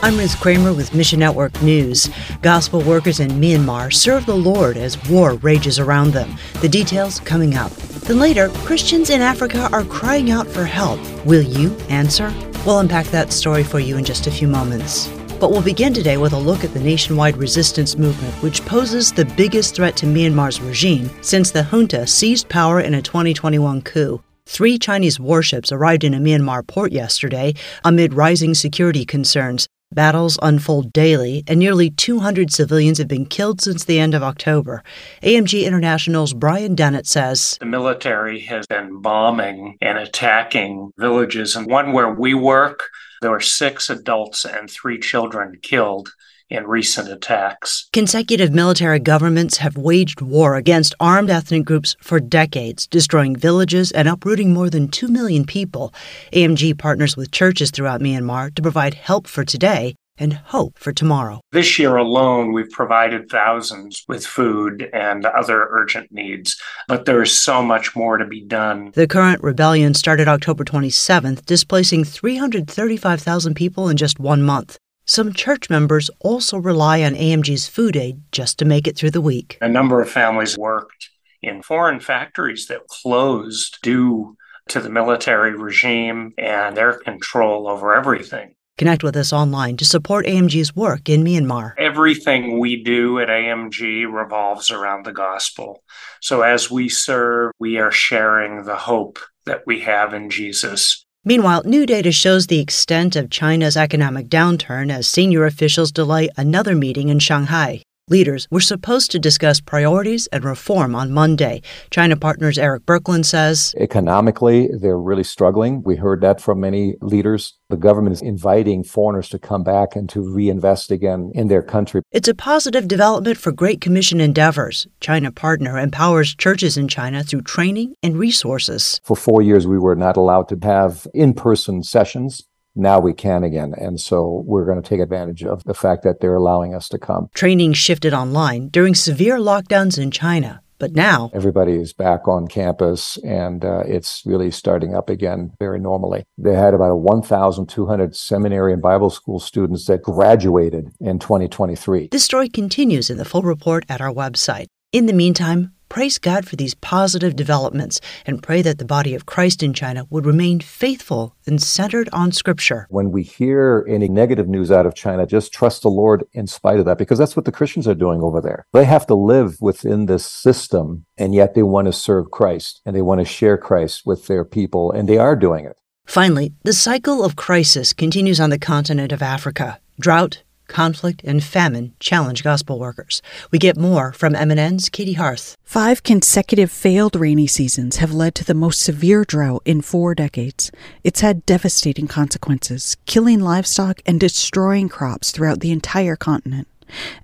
I'm Ruth Kramer with Mission Network News. Gospel workers in Myanmar serve the Lord as war rages around them. The details coming up. Then later, Christians in Africa are crying out for help. Will you answer? We'll unpack that story for you in just a few moments. But we'll begin today with a look at the nationwide resistance movement, which poses the biggest threat to Myanmar's regime since the junta seized power in a 2021 coup. Three Chinese warships arrived in a Myanmar port yesterday amid rising security concerns. Battles unfold daily, and nearly 200 civilians have been killed since the end of October. AMG International's Brian Dennett says The military has been bombing and attacking villages, and one where we work, there were six adults and three children killed in recent attacks. Consecutive military governments have waged war against armed ethnic groups for decades, destroying villages and uprooting more than 2 million people. AMG partners with churches throughout Myanmar to provide help for today and hope for tomorrow. This year alone, we've provided thousands with food and other urgent needs, but there is so much more to be done. The current rebellion started October 27th, displacing 335,000 people in just one month. Some church members also rely on AMG's food aid just to make it through the week. A number of families worked in foreign factories that closed due to the military regime and their control over everything. Connect with us online to support AMG's work in Myanmar. Everything we do at AMG revolves around the gospel. So as we serve, we are sharing the hope that we have in Jesus. Meanwhile, new data shows the extent of China's economic downturn as senior officials delay another meeting in Shanghai. Leaders were supposed to discuss priorities and reform on Monday. China partners Erik Burklin says Economically, they're really struggling. We heard that from many leaders. The government is inviting foreigners to come back and to reinvest again in their country. It's a positive development for Great Commission endeavors. China partner empowers churches in China through training and resources. For four years, we were not allowed to have in person sessions now we can again. And so we're going to take advantage of the fact that they're allowing us to come. Training shifted online during severe lockdowns in China. But now everybody is back on campus and uh, it's really starting up again very normally. They had about 1,200 seminary and Bible school students that graduated in 2023. This story continues in the full report at our website. In the meantime, Praise God for these positive developments and pray that the body of Christ in China would remain faithful and centered on Scripture. When we hear any negative news out of China, just trust the Lord in spite of that, because that's what the Christians are doing over there. They have to live within this system, and yet they want to serve Christ and they want to share Christ with their people, and they are doing it. Finally, the cycle of crisis continues on the continent of Africa. Drought, conflict, and famine challenge gospel workers. We get more from MNN's Katey Hearth. Five consecutive failed rainy seasons have led to the most severe drought in four decades. It's had devastating consequences, killing livestock and destroying crops throughout the entire continent.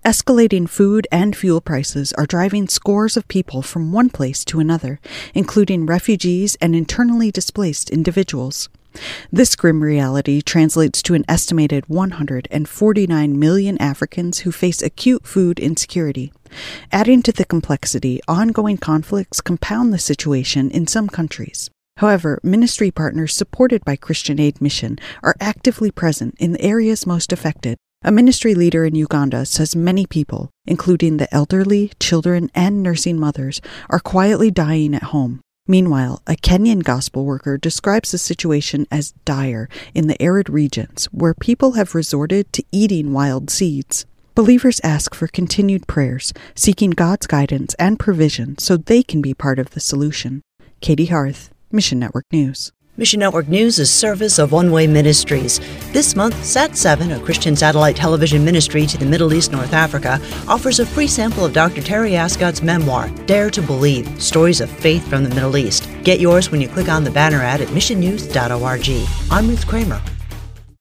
Escalating food and fuel prices are driving scores of people from one place to another, including refugees and internally displaced individuals. This grim reality translates to an estimated 149 million Africans who face acute food insecurity. Adding to the complexity, ongoing conflicts compound the situation in some countries. However, ministry partners supported by Christian Aid Mission are actively present in the areas most affected. A ministry leader in Uganda says many people, including the elderly, children, and nursing mothers, are quietly dying at home. Meanwhile, a Kenyan gospel worker describes the situation as dire in the arid regions where people have resorted to eating wild seeds. Believers ask for continued prayers, seeking God's guidance and provision so they can be part of the solution. Katey Hearth, Mission Network News. Mission Network News is service of One Way Ministries. This month, Sat7, a Christian satellite television ministry to the Middle East North Africa, offers a free sample of Dr. Terry Ascott's memoir, Dare to Believe Stories of Faith from the Middle East. Get yours when you click on the banner ad at missionnews.org. I'm Ruth Kramer.